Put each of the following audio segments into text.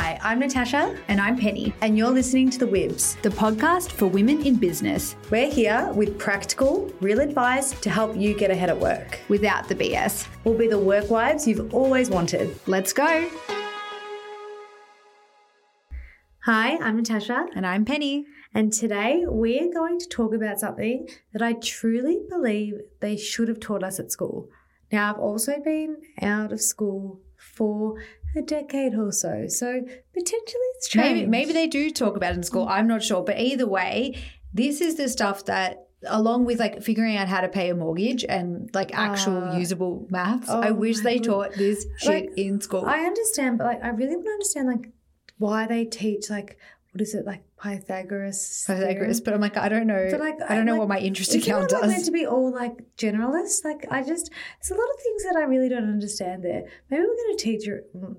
Hi, I'm Natasha, And I'm Penny, and you're listening to The WIBS. the podcast for women in business We're here with practical, real advice to help you get ahead at work. without the BS. We'll be the work wives you've always wanted. Let's go. Hi, I'm Natasha, And I'm Penny. and today we're going to talk about something that I truly believe they should have taught us at school. Now, I've also been out of school for a decade or so, so potentially it's Maybe, changed. maybe they do talk about it in school. I'm not sure. But either way, this is the stuff that, along with like figuring out how to pay a mortgage and like actual Uh, usable maths, oh I wish they God. taught this shit Like, in school. I understand, but like I really want to understand like why they teach like what is it like Pythagoras? Pythagoras, theorem? but I'm like, I don't know. But, like, I don't know like, what my interest account it, like, meant to be all like generalists? Like I just there's a lot of things that I really don't understand there. Maybe we're gonna teach her, mm,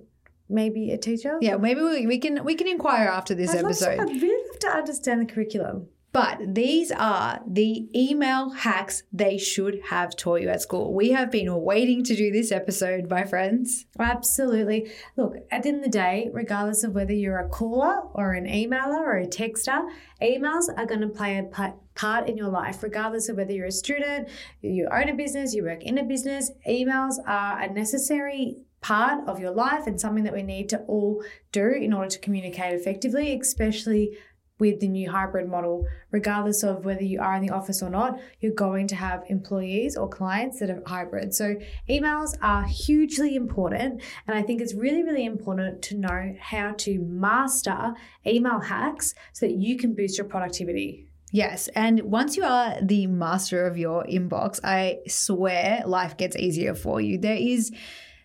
maybe a teacher. Yeah, maybe we, we can we can inquire after this I'd love to- episode. I'd really love to understand the curriculum. But these are the email hacks they should have taught you at school. We have been waiting to do this episode, my friends. Absolutely. Look, at the end of the day, regardless of whether you're a caller or an emailer or a texter, emails are going to play a pa- part in your life, regardless of whether you're a student, you own a business, you work in a business. Emails are a necessary part of your life and something that we need to all do in order to communicate effectively, especially with the new hybrid model, regardless of whether you are in the office or not, you're going to have employees or clients that are hybrid. So, emails are hugely important. And I think it's really, really important to know how to master email hacks so that you can boost your productivity. Yes, and once you are the master of your inbox, I swear life gets easier for you. There is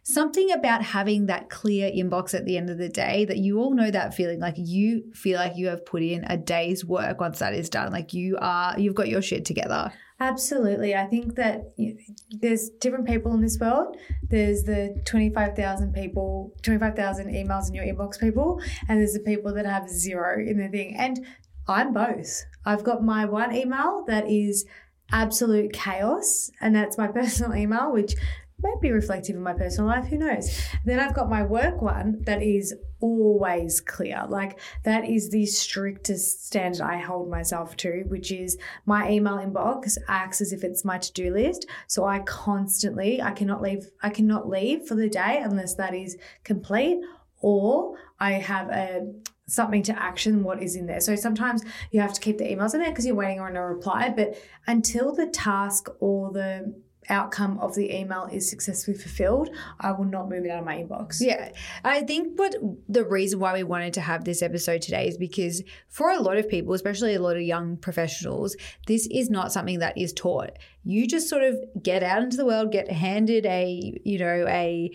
something about having that clear inbox at the end of the day that you all know that feeling like you feel like you have put in a day's work once that is done like you are you've got your shit together Absolutely. I think that there's different people in this world. There's the 25,000 people, 25,000 emails in your inbox people, and there's the people that have zero in their thing. And I'm both. I've got my one email that is absolute chaos, and that's my personal email, which might be reflective of my personal life. Who knows? Then I've got my work one that is always clear. Like that is the strictest standard I hold myself to, which is my email inbox acts as if it's my to-do list. So I constantly, I cannot leave, I cannot leave for the day unless that is complete or I have a something to action what is in there. So sometimes you have to keep the emails in there because you're waiting on a reply, but until the task or the outcome of the email is successfully fulfilled, I will not move it out of my inbox. Yeah, I think what the reason why we wanted to have this episode today is because for a lot of people, especially a lot of young professionals, this is not something that is taught. You just sort of get out into the world, get handed a, you know, a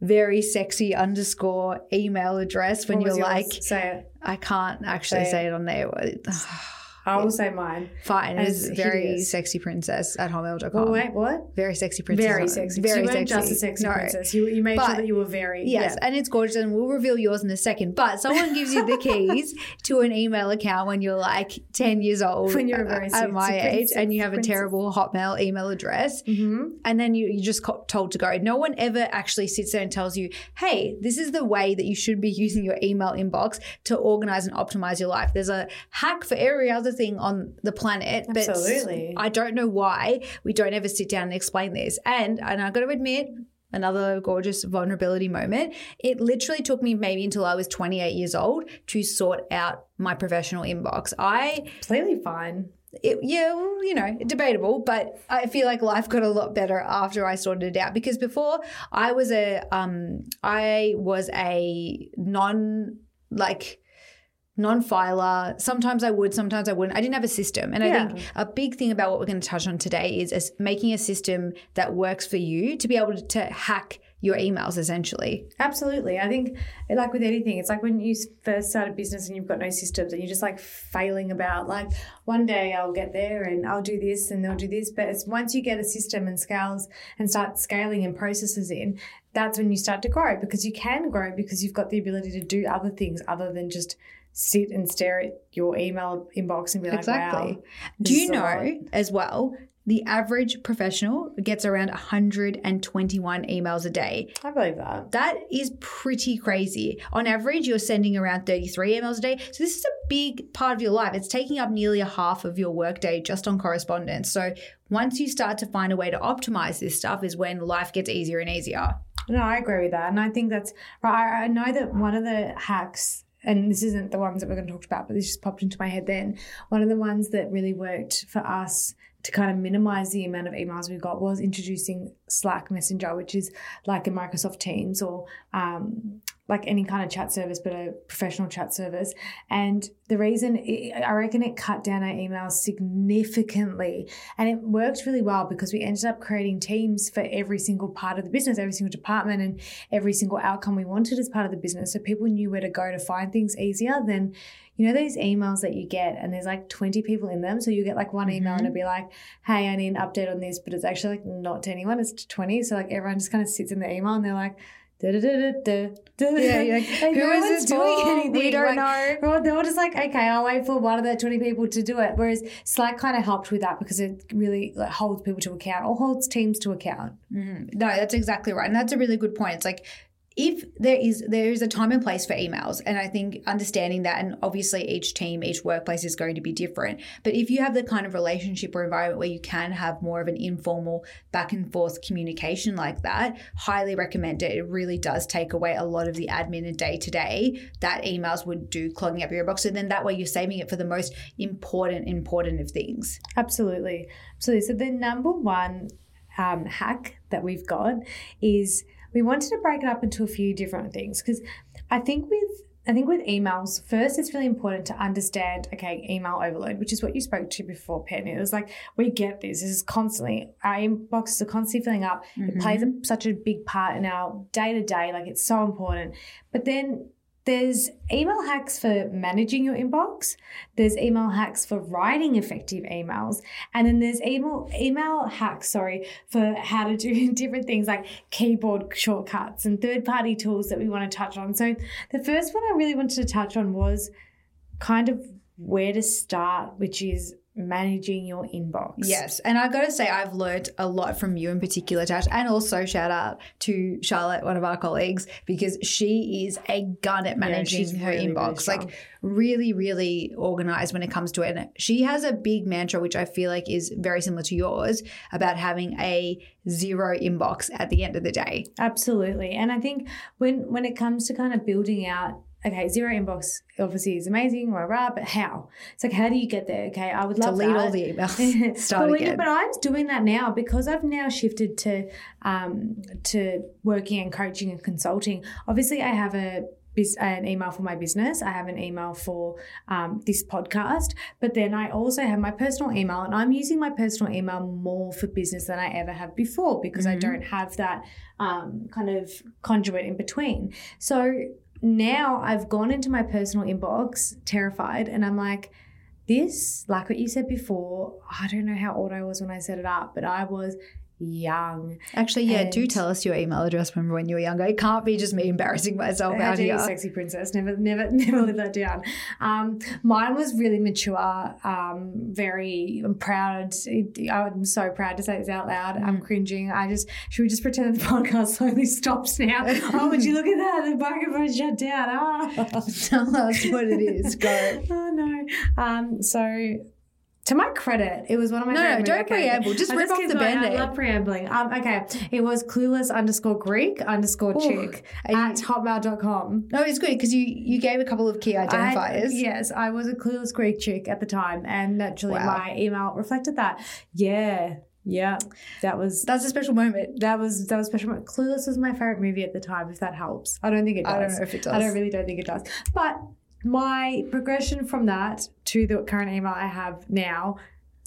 very sexy underscore email address when you're yours? like, say it. I can't actually Say say it. it on there. I will say mine. Fine, it As is very hideous. sexy princess at hotmail.com. Well, wait, what? Very sexy princess. Very sexy. Very you weren't sexy. just a sexy No. princess. You, you made But- sure that you were very Yes, yeah. and it's gorgeous, and we'll reveal yours in a second. But someone gives you the keys to an email account when you're like 10 years old, When you're a very at my age, and you have a terrible Hotmail email address, hmm and then you, you're just told to go. No one ever actually sits there and tells you, hey, this is the way that you should be using your email inbox to organize and optimize your life. There's a hack for every other thing on the planet, but Absolutely. I don't know why we don't ever sit down and explain this. And and I've got to admit, another gorgeous vulnerability moment. It literally took me maybe until I was 28 years old to sort out my professional inbox. I Completely fine. it, yeah, well, you know, debatable, but I feel like life got a lot better after I sorted it out because before I was a um I was a non like non-filer. Sometimes I would, sometimes I wouldn't. I didn't have a system. And I think a big thing about what we're going to touch on today is, is making a system that works for you to be able to, to hack your emails essentially. Absolutely. I think, like with anything, it's like when you first start a business and you've got no systems and you're just like failing about, like, one day I'll get there and I'll do this and they'll do this. But it's once you get a system and scales and start scaling and processes in, that's when you start to grow because you can grow because you've got the ability to do other things other than just sit and stare at your email inbox and be like, Exactly. wow. Do you know as well? the average professional gets around 121 emails a day. I believe that. That is pretty crazy. On average, you're sending around 33 emails a day. So, this is a big part of your life. It's taking up nearly a half of your workday just on correspondence. So, once you start to find a way to optimize this stuff, is when life gets easier and easier. No, I agree with that. And I think that's right. I know that one of the hacks and this isn't the ones that we're going to talk about, but this just popped into my head then. One of the ones that really worked for us to kind of minimize the amount of emails we got was introducing Slack Messenger, which is like a Microsoft Teams or um, like any kind of chat service, but a professional chat service. And the reason I reckon it cut down our emails significantly. And it worked really well because we ended up creating teams for every single part of the business, every single department, and every single outcome we wanted as part of the business. So people knew where to go to find things easier than you know those emails that you get and there's like 20 people in them so you get like one email mm-hmm. and it'll be like hey i need an update on this but it's actually like not to anyone it's to 20 so like everyone just kind of sits in the email and they're like da, da, da, da, da. Yeah, like, who no is this doing anything? We don't like, know. They're all just like, okay, I'll wait for one of the 20 people to do it. Whereas Slack kind of helped with that because it really like, holds people to account or holds teams to account. Mm-hmm. No, that's exactly right. And that's a really good point. It's like if there is there is a time and place for emails and i think understanding that and obviously each team each workplace is going to be different but if you have the kind of relationship or environment where you can have more of an informal back and forth communication like that highly recommend it. It really does take away a lot of the admin and day to day that emails would do clogging up your box and then that way you're saving it for the most important important of things. Absolutely. Absolutely. So the number one um, hack that we've got is we wanted to break it up into a few different things because I think with I think with emails, first it's really important to understand, okay, email overload, which is what you spoke to before, Penny. It was like, we get this. This is constantly, our inboxes are constantly filling up. Mm-hmm. It plays a, such a big part in our day to day. Like, it's so important. But then there's email hacks for managing your inbox. There's email hacks for writing effective emails. And then there's email email hacks, sorry, for how to do different things like keyboard shortcuts and third-party tools that we want to touch on. So the first one I really wanted to touch on was kind of where to start, which is managing your inbox. Yes. And I've got to say, I've learned a lot from you in particular, Tash, and also shout out to Charlotte, one of our colleagues, because she is a gun at managing yeah, her really, inbox. Really like, really, really organized when it comes to it. And she has a big mantra, which I feel like is very similar to yours, about having a zero inbox at the end of the day. Absolutely. And I think when when it comes to kind of building out okay, zero inbox obviously is amazing, rah, rah, but how? It's like, how do you get there? Okay, I would love to lead all the emails. Start but, again. but I'm doing that now because I've now shifted to um, to working and coaching and consulting. Obviously, I have a an email for my business. I have an email for um, this podcast, but then I also have my personal email, and I'm using my personal email more for business than I ever have before because mm-hmm. I don't have that um, kind of conduit in between. So now I've gone into my personal inbox terrified and I'm like, this, like what you said before, I don't know how old I was when I set it up, but I was young. Actually, yeah, and do tell us your email address Remember when you were younger. It can't be just me embarrassing myself out here. Sexy princess. Never, never, never live that down. Um, mine was really mature. Um, very I'm proud. I'm so proud to say this out loud. I'm mm. cringing. I just should we just pretend the podcast slowly stops now? oh, would you look at that? The microphone shut down. Ah. tell us what it is. Go. oh no. Um, so to my credit, it was one of my no, no, don't preamble. Just rip off the band I love preambling. Um, okay, it was clueless underscore Greek underscore chick Ooh, at you, hotmail.com. No, it's good because you you gave a couple of key identifiers. I, yes, I was a clueless Greek chick at the time, and naturally wow. my email reflected that. Yeah, yeah, that was that's a special moment. That was that was special moment. Clueless was my favorite movie at the time. If that helps, I don't think it does. I don't know if it does. I don't really don't think it does. But my progression from that to the current email I have now,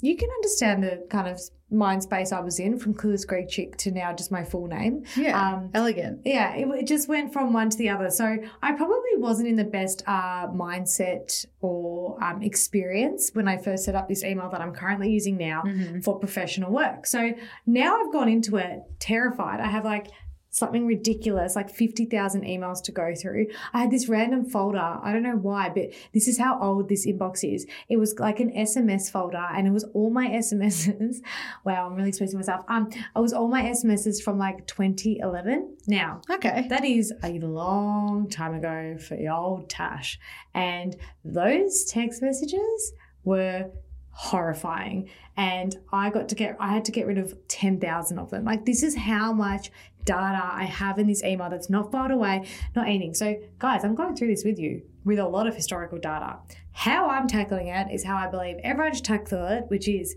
you can understand the kind of mind space I was in from Clueless Greek Chick to now just my full name. Yeah, um, elegant. Yeah, it, it, just went from one to the other. So I probably wasn't in the best uh, mindset or um, experience when I first set up this email that I'm currently using now mm-hmm. for professional work. So now I've gone into it terrified. I have like something ridiculous, like 50,000 emails to go through. I had this random folder. I don't know why, but this is how old this inbox is. It was like an SMS folder and it was all my SMSs. wow, I'm really exposing myself. Um, it was all my SMSs from like 2011. Now, Okay. that is a long time ago for the old Tash. And those text messages were horrifying. And I got to get, I had to get rid of 10,000 of them. Like, this is how much data I have in this email that's not filed away, not anything. So, guys, I'm going through this with you with a lot of historical data. How I'm tackling it is how I believe everyone should tackle it, which is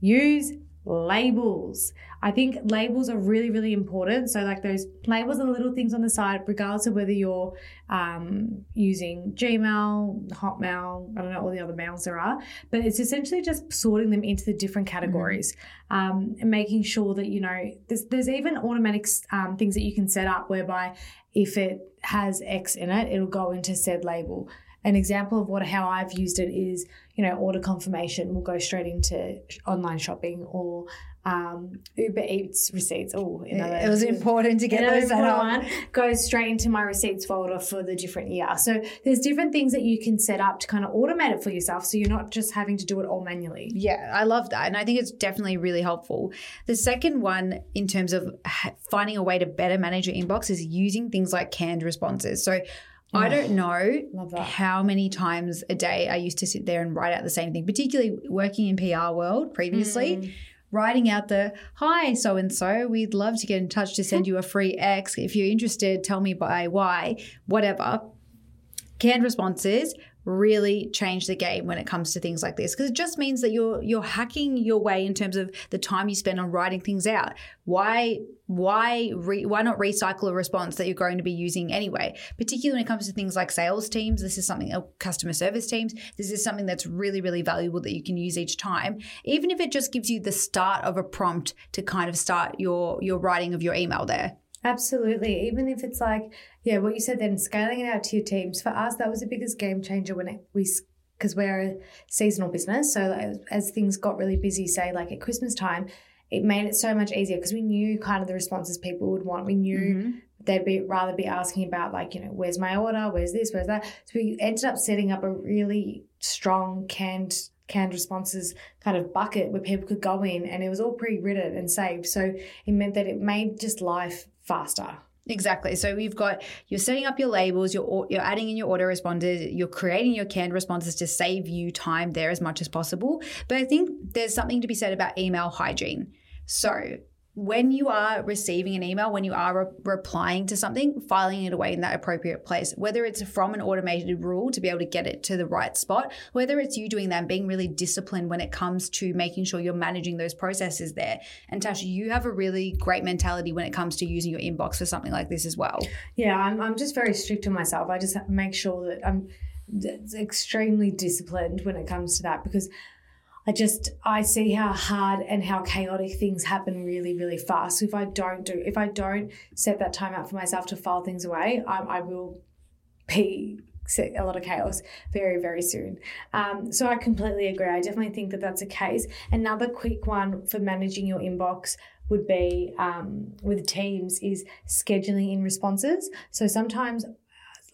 use labels. I think labels are really, really important. So, like those labels are the little things on the side, regardless of whether you're um, using Gmail, Hotmail, I don't know all the other mails there are, but it's essentially just sorting them into the different categories um, and making sure that, you know, there's, there's even automatic um, things that you can set up whereby if it has X in it, it'll go into said label. An example of what how I've used it is, you know, order confirmation will go straight into online shopping or um, Uber Eats receipts. Oh, it was important to get Another those up. one goes straight into my receipts folder for the different year. So there's different things that you can set up to kind of automate it for yourself, so you're not just having to do it all manually. Yeah, I love that. And I think it's definitely really helpful. The second one, in terms of finding a way to better manage your inbox, is using things like canned responses. So I Oh, don't know how many times a day I used to sit there and write out the same thing, particularly working in PR world previously. Mm. Writing out the hi so and so, we'd love to get in touch to send you a free X. If you're interested, tell me by Y, whatever. Canned responses really change the game when it comes to things like this because it just means that you're you're hacking your way in terms of the time you spend on writing things out. Why why re, why not recycle a response that you're going to be using anyway? Particularly when it comes to things like sales teams, this is something uh, customer service teams. This is something that's really really valuable that you can use each time, even if it just gives you the start of a prompt to kind of start your your writing of your email there. Absolutely. Even if it's like, yeah, what you said then, scaling it out to your teams. For us, that was the biggest game changer when it, we, because we're a seasonal business. So as, as things got really busy, say like at Christmas time, it made it so much easier because we knew kind of the responses people would want. We knew Mhm. they'd be rather be asking about like, you know, where's my order? Where's this? Where's that? So we ended up setting up a really strong canned canned responses kind of bucket where people could go in and it was all pre-written and saved. So it meant that it made just life faster. Exactly. So we've got you're setting up your labels, you're you're adding in your auto responders, you're creating your canned responses to save you time there as much as possible. But I think there's something to be said about email hygiene. So when you are receiving an email, when you are re- replying to something, filing it away in that appropriate place, whether it's from an automated rule to be able to get it to the right spot, whether it's you doing that being really disciplined when it comes to making sure you're managing those processes there. And Tasha, you have a really great mentality when it comes to using your inbox for something like this as well. Yeah, I'm, I'm just very strict to myself. I just make sure that I'm extremely disciplined when it comes to that because I just I see how hard and how chaotic things happen really really fast. So if I don't do if I don't set that time out for myself to file things away, I, I will be a lot of chaos very very soon. Um, so I completely agree. I definitely think that that's a case. Another quick one for managing your inbox would be um, with teams is scheduling in responses. So sometimes,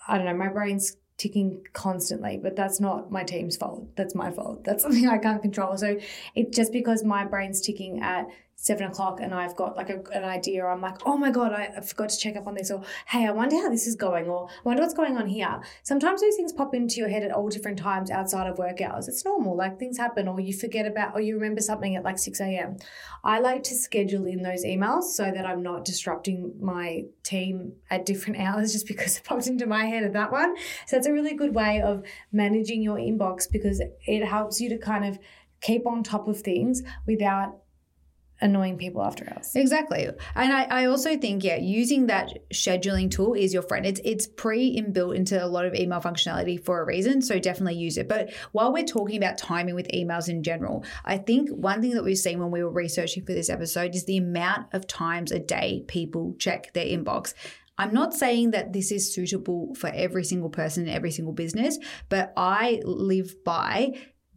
I don't know, my brain's ticking constantly, but that's not my team's fault. That's my fault. That's something I can't control. So it just because my brain's ticking at seven o'clock and I've got like a, an idea, I'm like, oh my God, I, I forgot to check up on this, or hey, I wonder how this is going, or I wonder what's going on here. Sometimes those things pop into your head at all different times outside of work hours. It's normal, like things happen, or you forget about, or you remember something at like 6 a.m. I like to schedule in those emails so that I'm not disrupting my team at different hours just because it popped into my head at that one. So that's a really good way of managing your inbox because it helps you to kind of keep on top of things without annoying people after hours. Exactly. And I, I also think, yeah, using that scheduling tool is your friend. It's it's pre-inbuilt into a lot of email functionality for a reason. So definitely use it. But while we're talking about timing with emails in general, I think one thing that we've seen when we were researching for this episode is the amount of times a day people check their inbox. I'm not saying that this is suitable for every single person in every single business, but I live by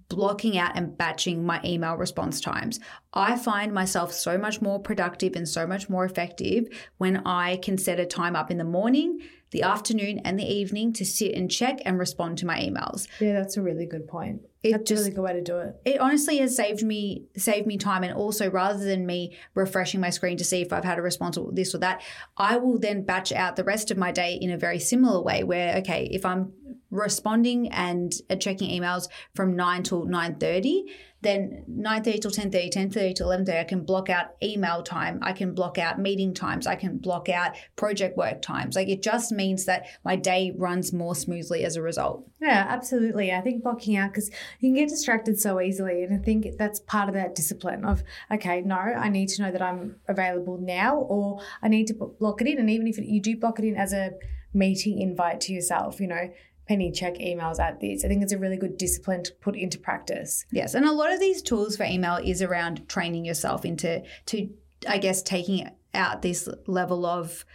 blocking out and batching my email response times. I find myself so much more productive and so much more effective when I can set a time up in the morning, the afternoon, and the evening to sit and check and respond to my emails. Yeah, that's a really good point. It that's just- a really good way to do it. It honestly has saved me saved me time and also rather than me refreshing my screen to see if I've had a response or this or that, I will then batch out the rest of my day in a very similar way where okay, if I'm responding and uh, checking emails from 9 till 9:30, then 9:30 till 10:30, 10:30 till 11:30 I can block out email time, I can block out meeting times, I can block out project work times. Like it just means that my day runs more smoothly as a result. Yeah, absolutely. I think blocking out because you can get distracted so easily. And I think that's part of that discipline of, okay, no, I need to know that I'm available now or I need to block it in. And even if you do block it in as a meeting invite to yourself, you know, penny check emails at this. I think it's a really good discipline to put into practice. Yes, and a lot of these tools for email is around training yourself into to I guess taking out this level of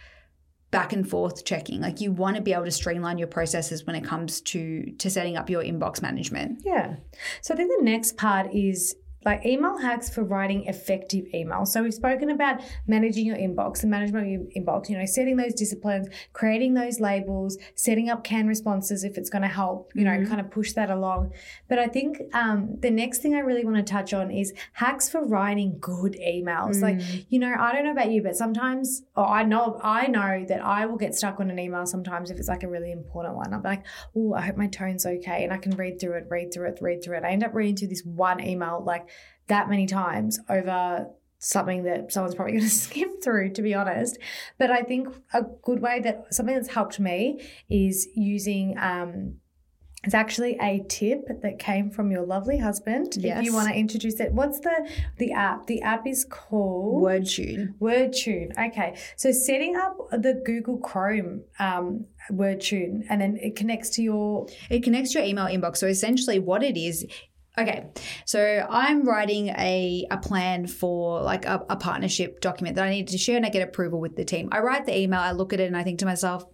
back and forth checking. Like you want to be able to streamline your processes when it comes to to setting up your inbox management. Yeah. So I think the next part is like email hacks for writing effective emails. So we've spoken about managing your inbox, the management of your inbox, you know, setting those disciplines, creating those labels, setting up canned responses if it's going to help, you know, Mhm. kind of push that along. But I think um, the next thing I really want to touch on is hacks for writing good emails. Like, you know, I don't know about you, but sometimes, or I know, I know that I will get stuck on an email sometimes if it's like a really important one. I'm like, oh, I hope my tone's okay. And I can read through it, read through it, read through it. I end up reading through this one email like that many times over something that someone's probably going to skip through, to be honest. But I think a good way that something that's helped me is using, um, it's actually a tip that came from your lovely husband. Yes. If you want to introduce it, what's the the app? The app is called Word tune. WordTune. Okay, so setting up the Google Chrome um, WordTune, and then it connects to your It connects to your email inbox. So essentially what it is Okay, so I'm writing a, a plan for like a, a partnership document that I need to share and I get approval with the team. I write the email, I look at it and I think to myself,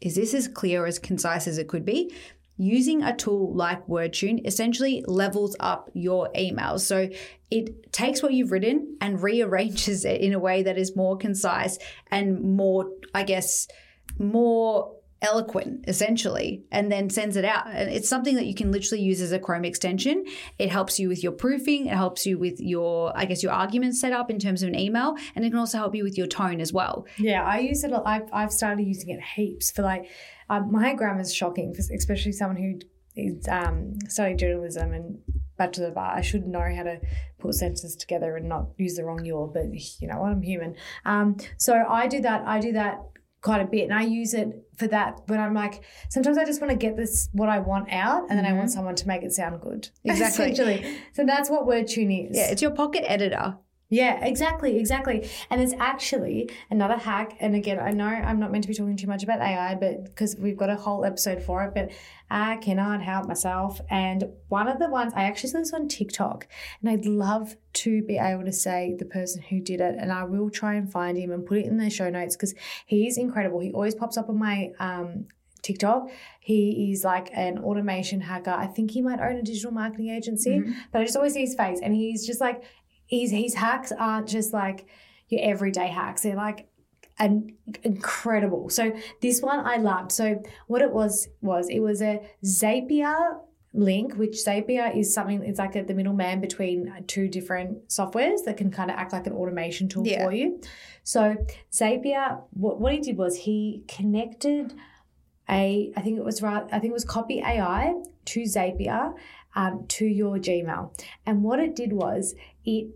is this as clear or as concise as it could be? Using a tool like WordTune essentially levels up your emails. So it takes what you've written and rearranges it in a way that is more concise and more, I guess, more eloquent essentially and then sends it out and it's something that you can literally use as a chrome extension it helps you with your proofing it helps you with your i guess your argument set up in terms of an email and it can also help you with your tone as well Yeah, I use it. I've, I've started using it heaps for like, um, my grammar is shocking, especially someone who is um, studying journalism and bachelor of art. I should know how to put sentences together and not use the wrong your, but you know what, I'm human. Um, so I do that. I do that quite a bit and I use it for that but I'm like sometimes I just want to get this what I want out and then I want mm-hmm. someone to make it sound good. Exactly. Essentially. So that's what WordTune is. yeah it's your pocket editor Yeah, exactly, exactly. And it's actually another hack. And again, I know I'm not meant to be talking too much about AI, but because we've got a whole episode for it, but I cannot help myself. And one of the ones I actually saw this on TikTok, and I'd love to be able to say the person who did it. And I will try and find him and put it in the show notes because he's incredible. He always pops up on my um, TikTok. He is like an automation hacker. I think he might own a digital marketing agency, but I just always see his face and he's just like, he's, his hacks aren't just like your everyday hacks. They're like, and incredible. So this one I loved. So what it was was it was a Zapier link, which Zapier is something it's like a, the middleman between uh, two different softwares that can kind of act like an automation tool Yeah. for you. So Zapier, what, what he did was he connected a I think it was right I think it was Copy AI to Zapier um, to your Gmail, and what it did was it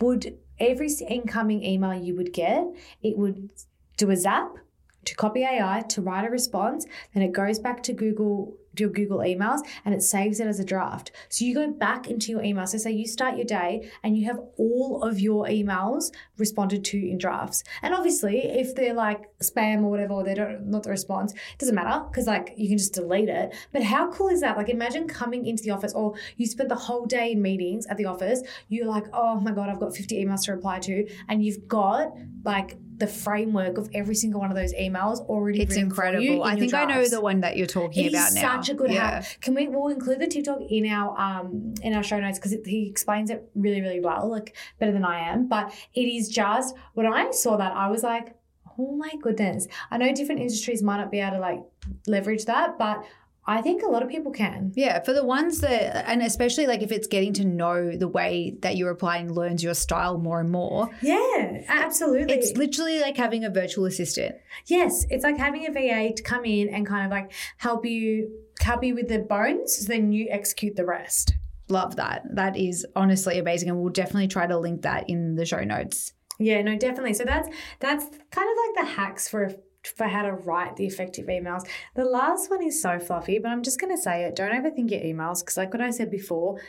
would every incoming email you would get, it would do a zap to copy AI to write a response, then it goes back to Google your Google emails and it saves it as a draft. So you go back into your email. So say you start your day and you have all of your emails responded to in drafts. And obviously, if they're like spam or whatever, or they don't not the response, it doesn't matter because like you can just delete it. But how cool is that? Like imagine coming into the office or you spent the whole day in meetings at the office. You're like, oh my god, I've got 50 emails to reply to, and you've got like the framework of every single one of those emails already. It's written for you incredible. I in your think I know the one that you're talking It about now. such a good yeah. hack. Can we? We'll include the TikTok in our um in our show notes because he explains it really really well, like better than I am. But it is just when I saw that, I was like, oh my goodness. I know different industries might not be able to like leverage that, but I think a lot of people can. Yeah, for the ones that, and especially like if it's getting to know the way that you're applying learns your style more and more, Yeah, absolutely. it's literally like having a virtual assistant. Yes, it's like having a VA to come in and kind of like help you help you with the bones, so then you execute the rest. Love that. That is honestly amazing. And we'll definitely try to link that in the show notes. Yeah, no, definitely. So that's that's kind of like the hacks for for how to write the effective emails. The last one is so fluffy, but I'm just going to say it. Don't overthink your emails because, like what I said before,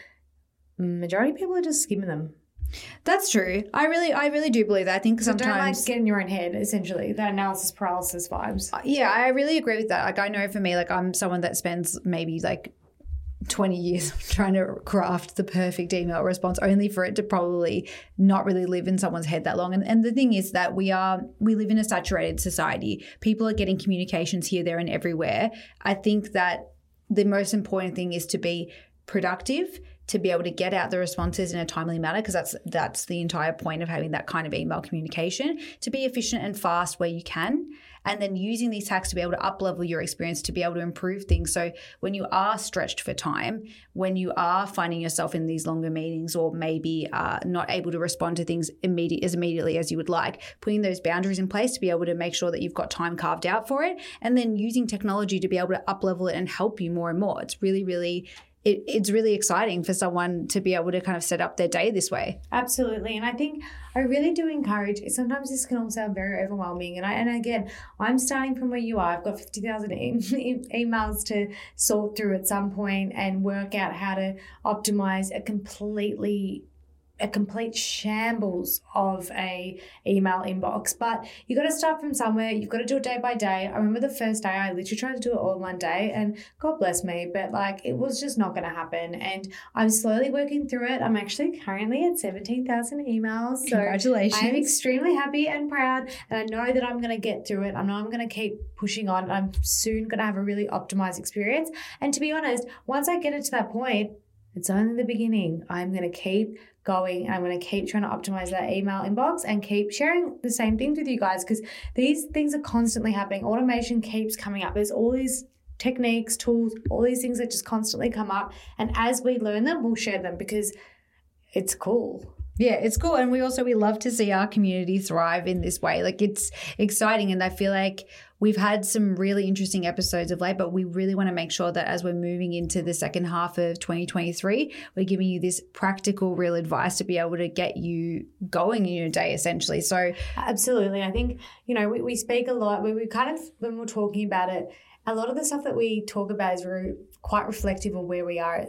majority of people are just skimming them. That's true. I really, I really do believe that. I think So don't like sometimes. get in your own head. Essentially, that analysis paralysis vibes. Uh, yeah, I really agree with that. Like, I know for me, like, I'm someone that spends maybe like 20 years trying to craft the perfect email response only for it to probably not really live in someone's head that long. And, and the thing is that we are, we live in a saturated society. People are getting communications here, there, and everywhere. I think that the most important thing is to be productive to be able to get out the responses in a timely manner because that's that's the entire point of having that kind of email communication to be efficient and fast where you can and then using these hacks to be able to up level your experience to be able to improve things. So when you are stretched for time when you are finding yourself in these longer meetings or maybe uh, not able to respond to things immediate as immediately as you would like putting those boundaries in place to be able to make sure that you've got time carved out for it and then using technology to be able to up level it and help you more and more. It's really really it, it's really exciting for someone to be able to kind of set up their day this way. Absolutely, and I think I really do encourage. Sometimes this can all sound very overwhelming, and I and again, I'm starting from where you are. I've got fifty thousand e- emails to sort through at some point and work out how to optimize a completely a complete shambles of a email inbox but you got to start from somewhere you've got to do it day by day i remember the first day i literally tried to do it all in one day and god bless me but like it was just not going to happen and i'm slowly working through it i'm actually currently at 17000 emails so Congratulations. I'm extremely happy and proud, and I know that I'm going to get through it. I know I'm going to keep pushing on. I'm soon going to have a really optimized experience. And to be honest, once I get it to that point, it's only the beginning. I'm going to keep going. I'm going to keep trying to optimize that email inbox and keep sharing the same things with you guys because these things are constantly happening. Automation keeps coming up. There's all these techniques, tools, all these things that just constantly come up. And as we learn them, we'll share them because it's cool. Yeah, it's cool. And we also we love to see our community thrive in this way. Like it's exciting and I feel like we've had some really interesting episodes of late, but we really want to make sure that as we're moving into the second half of 2023, we're giving you this practical real advice to be able to get you going in your day essentially. So Absolutely. I think, you know, we, we speak a lot, we, we kind of, when we're talking about it, a lot of the stuff that we talk about is re- quite reflective of where we are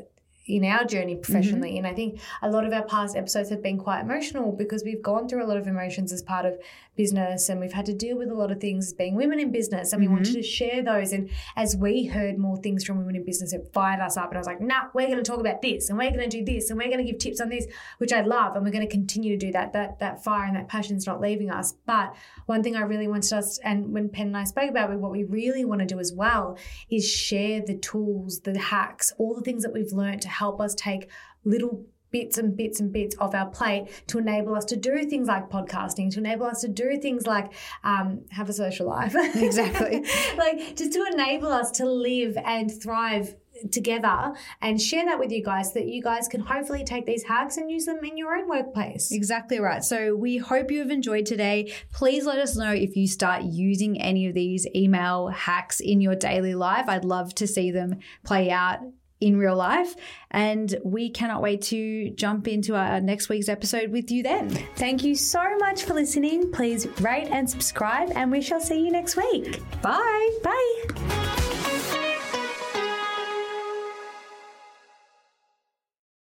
in our journey mm-hmm. professionally. And I think a lot of our past episodes have been quite emotional because we've gone through a lot of emotions as part of business and we've had to deal with a lot of things as being women in business. And we wanted mm-hmm. to share those. And as we heard more things from women in business, it fired us up. And I was like, nah, we're going to talk about this and we're going to do this and we're going to give tips on this, which I love. And we're going to continue to do that. That that fire and that passion is not leaving us. But one thing I really wanted us, and when Penn and I spoke about it, what we really want to do as well is share the tools, the hacks, all the things that we've learned to help us take little bits and bits and bits off our plate to enable us to do things like podcasting, to enable us to do things like um, have a social life. Exactly. like just to enable us to live and thrive together and share that with you guys so that you guys can hopefully take these hacks and use them in your own workplace. Exactly right. So we hope you have enjoyed today. Please let us know if you start using any of these email hacks in your daily life. I'd love to see them play out in real life. And we cannot wait to jump into our next week's episode with you then. Thank you so much for listening. Please rate and subscribe, and we shall see you next week. Bye. Bye.